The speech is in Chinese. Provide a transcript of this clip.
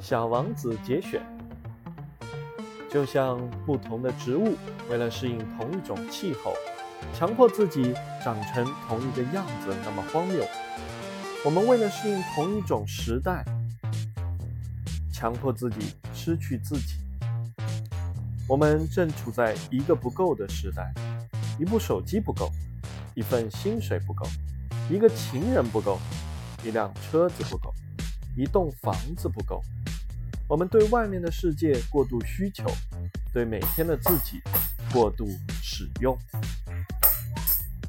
小王子节选。就像不同的植物为了适应同一种气候，强迫自己长成同一个样子那么荒谬；我们为了适应同一种时代，强迫自己失去自己。我们正处在一个不够的时代，一部手机不够，一份薪水不够，一个情人不够，一辆车子不够，一栋房子不够。我们对外面的世界过度需求，对每天的自己过度使用。